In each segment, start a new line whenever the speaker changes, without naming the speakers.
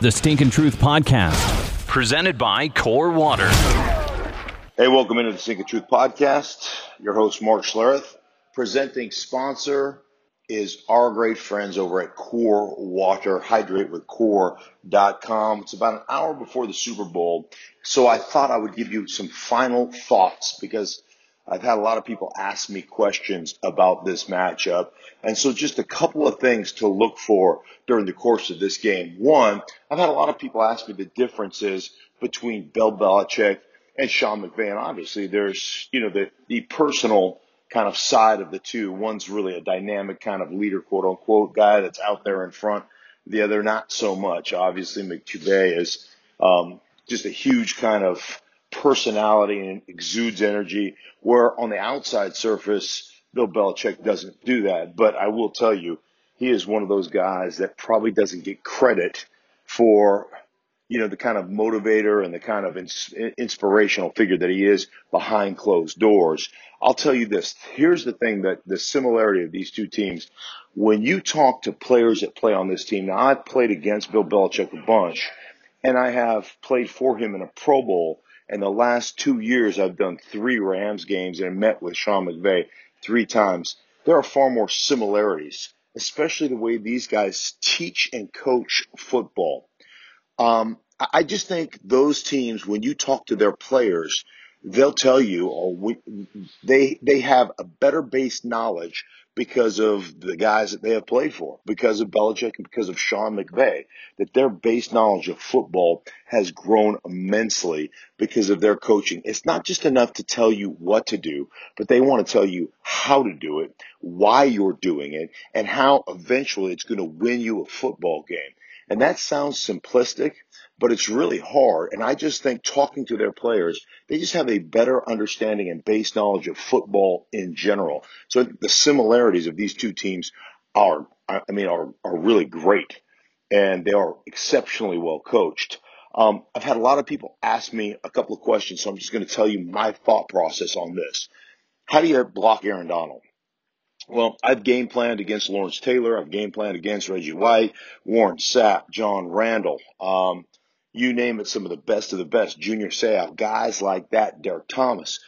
The Stinkin' Truth Podcast, presented by Core Water.
Hey, welcome into the Stinkin' Truth Podcast. Your host, Mark Schlereth. Presenting sponsor is our great friends over at Core Water, Hydrate with hydratewithcore.com. It's about an hour before the Super Bowl, so I thought I would give you some final thoughts because I've had a lot of people ask me questions about this matchup. And so just a couple of things to look for during the course of this game. One, I've had a lot of people ask me the differences between Bill Belichick and Sean McVay. And obviously there's, you know, the, the personal kind of side of the two. One's really a dynamic kind of leader, quote unquote, guy that's out there in front. The other, not so much. Obviously, McVay is um, just a huge kind of personality and exudes energy, where on the outside surface, Bill Belichick doesn't do that. But I will tell you, he is one of those guys that probably doesn't get credit for, you know, the kind of motivator and the kind of ins- inspirational figure that he is behind closed doors. I'll tell you this. Here's the thing that the similarity of these two teams. When you talk to players that play on this team, now I've played against Bill Belichick a bunch and I have played for him in a Pro Bowl in the last two years, I've done three Rams games and met with Sean McVay three times. There are far more similarities, especially the way these guys teach and coach football. Um, I just think those teams, when you talk to their players, they'll tell you, or we, they they have a better base knowledge because of the guys that they have played for, because of Belichick and because of Sean McVay, that their base knowledge of football has grown immensely because of their coaching. It's not just enough to tell you what to do, but they want to tell you how to do it, why you're doing it, and how eventually it's going to win you a football game. And that sounds simplistic, but it's really hard. And I just think talking to their players, they just have a better understanding and base knowledge of football in general. So the similarities of these two teams are, I mean, are, are really great and they are exceptionally well coached. Um, I've had a lot of people ask me a couple of questions, so I'm just going to tell you my thought process on this. How do you block Aaron Donald? Well, I've game planned against Lawrence Taylor. I've game planned against Reggie White, Warren Sapp, John Randle. Um, you name it, some of the best of the best, Junior Seau, guys like that, Derrick Thomas.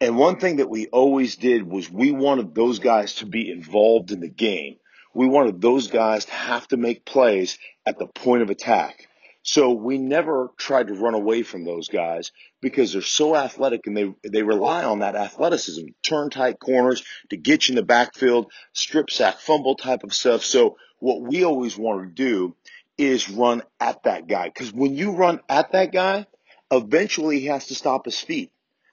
And one thing that we always did was we wanted those guys to be involved in the game. We wanted those guys to have to make plays at the point of attack. So we never tried to run away from those guys because they're so athletic and they they rely on that athleticism, turn tight corners to get you in the backfield, strip sack, fumble type of stuff. So what we always want to do is run at that guy because when you run at that guy, eventually he has to stop his feet.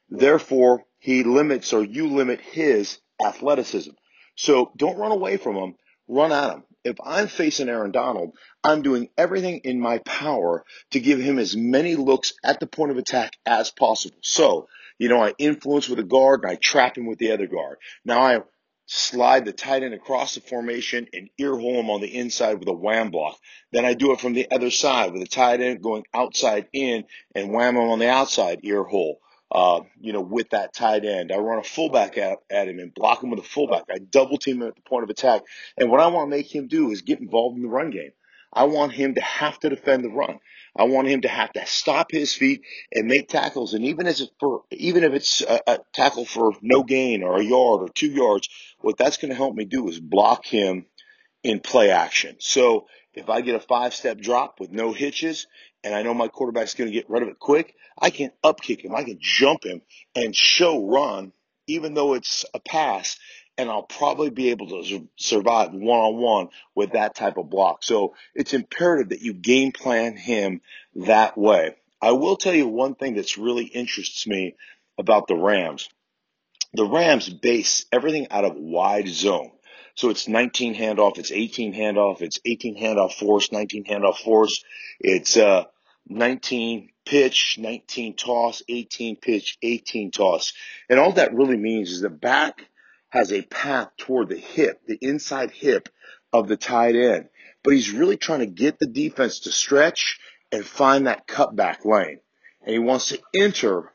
Therefore, he limits or you limit his athleticism. So don't run away from him, run at him if I'm facing Aaron Donald, I'm doing everything in my power to give him as many looks at the point of attack as possible. So, you know, I influence with a guard and I trap him with the other guard. Now I slide the tight end across the formation and ear hole him on the inside with a wham block. Then I do it from the other side with the tight end going outside in and wham him on the outside ear hole uh, you know, with that tight end. I run a fullback at, at him and block him with a fullback. I double team him at the point of attack. And what I want to make him do is get involved in the run game. I want him to have to defend the run. I want him to have to stop his feet and make tackles. And even as for, even if it's a, a tackle for no gain or a yard or two yards, what that's going to help me do is block him in play action. So if I get a five step drop with no hitches and I know my quarterback's going to get rid of it quick, I can upkick him. I can jump him and show run, even though it's a pass. And I'll probably be able to survive one on one with that type of block. So it's imperative that you game plan him that way. I will tell you one thing that's really interests me about the Rams. The Rams base everything out of wide zone. So it's 19 handoff, it's 18 handoff, it's 18 handoff force, 19 handoff force. It's uh, 19 pitch, 19 toss, 18 pitch, 18 toss. And all that really means is the back has a path toward the hip, the inside hip of the tight end. But he's really trying to get the defense to stretch and find that cutback lane. And he wants to enter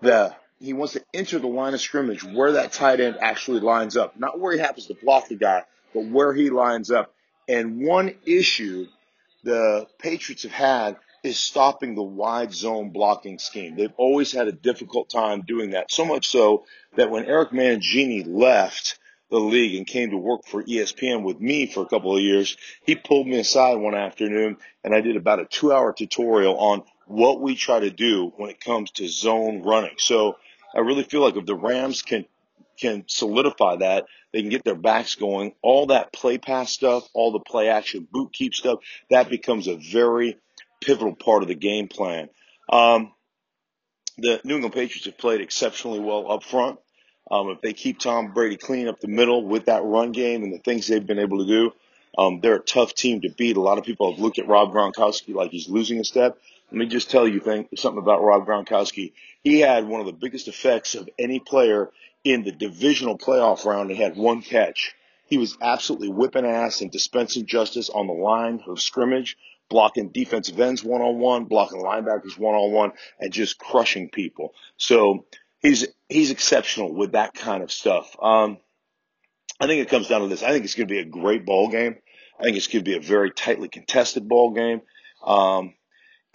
the he wants to enter the line of scrimmage where that tight end actually lines up. Not where he happens to block the guy, but where he lines up. And one issue the Patriots have had is stopping the wide zone blocking scheme. They've always had a difficult time doing that. So much so that when Eric Mangini left the league and came to work for ESPN with me for a couple of years, he pulled me aside one afternoon and I did about a two hour tutorial on what we try to do when it comes to zone running. So I really feel like if the Rams can can solidify that, they can get their backs going. All that play pass stuff, all the play action boot keep stuff, that becomes a very pivotal part of the game plan. Um, the New England Patriots have played exceptionally well up front. Um, if they keep Tom Brady clean up the middle with that run game and the things they've been able to do, um, they're a tough team to beat. A lot of people have looked at Rob Gronkowski like he's losing a step. Let me just tell you something about Rob Gronkowski. He had one of the biggest effects of any player in the divisional playoff round. He had one catch. He was absolutely whipping ass and dispensing justice on the line of scrimmage blocking defensive ends one on one, blocking linebackers one on one, and just crushing people. So he's he's exceptional with that kind of stuff. Um, I think it comes down to this. I think it's going to be a great ball game. I think it's going to be a very tightly contested ball game. Um,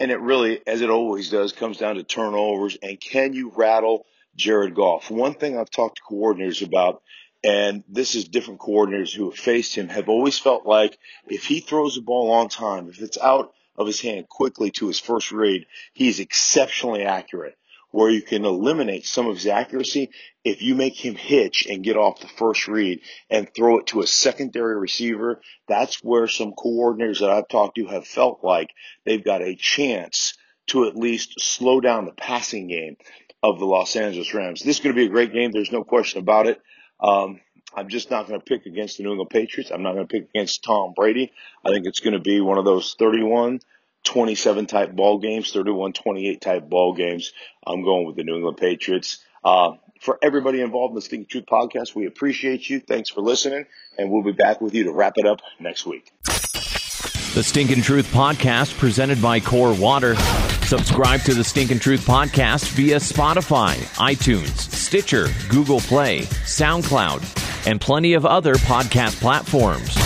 and it really, as it always does, comes down to turnovers and can you rattle Jared Goff? One thing I've talked to coordinators about and this is different coordinators who have faced him have always felt like if he throws the ball on time, if it's out of his hand quickly to his first read, he's exceptionally accurate. Where you can eliminate some of his accuracy if you make him hitch and get off the first read and throw it to a secondary receiver. That's where some coordinators that I've talked to have felt like they've got a chance to at least slow down the passing game of the Los Angeles Rams. This is going to be a great game. There's no question about it. Um, I'm just not going to pick against the New England Patriots. I'm not going to pick against Tom Brady. I think it's going to be one of those 31 27 type ball games, 31 28 type ball games. I'm going with the New England Patriots. Uh, for everybody involved in the Stinking Truth podcast, we appreciate you. Thanks for listening, and we'll be back with you to wrap it up next week.
The Stinking Truth podcast presented by Core Water. Subscribe to the Stinking Truth podcast via Spotify, iTunes, Stitcher, Google Play, SoundCloud, and plenty of other podcast platforms.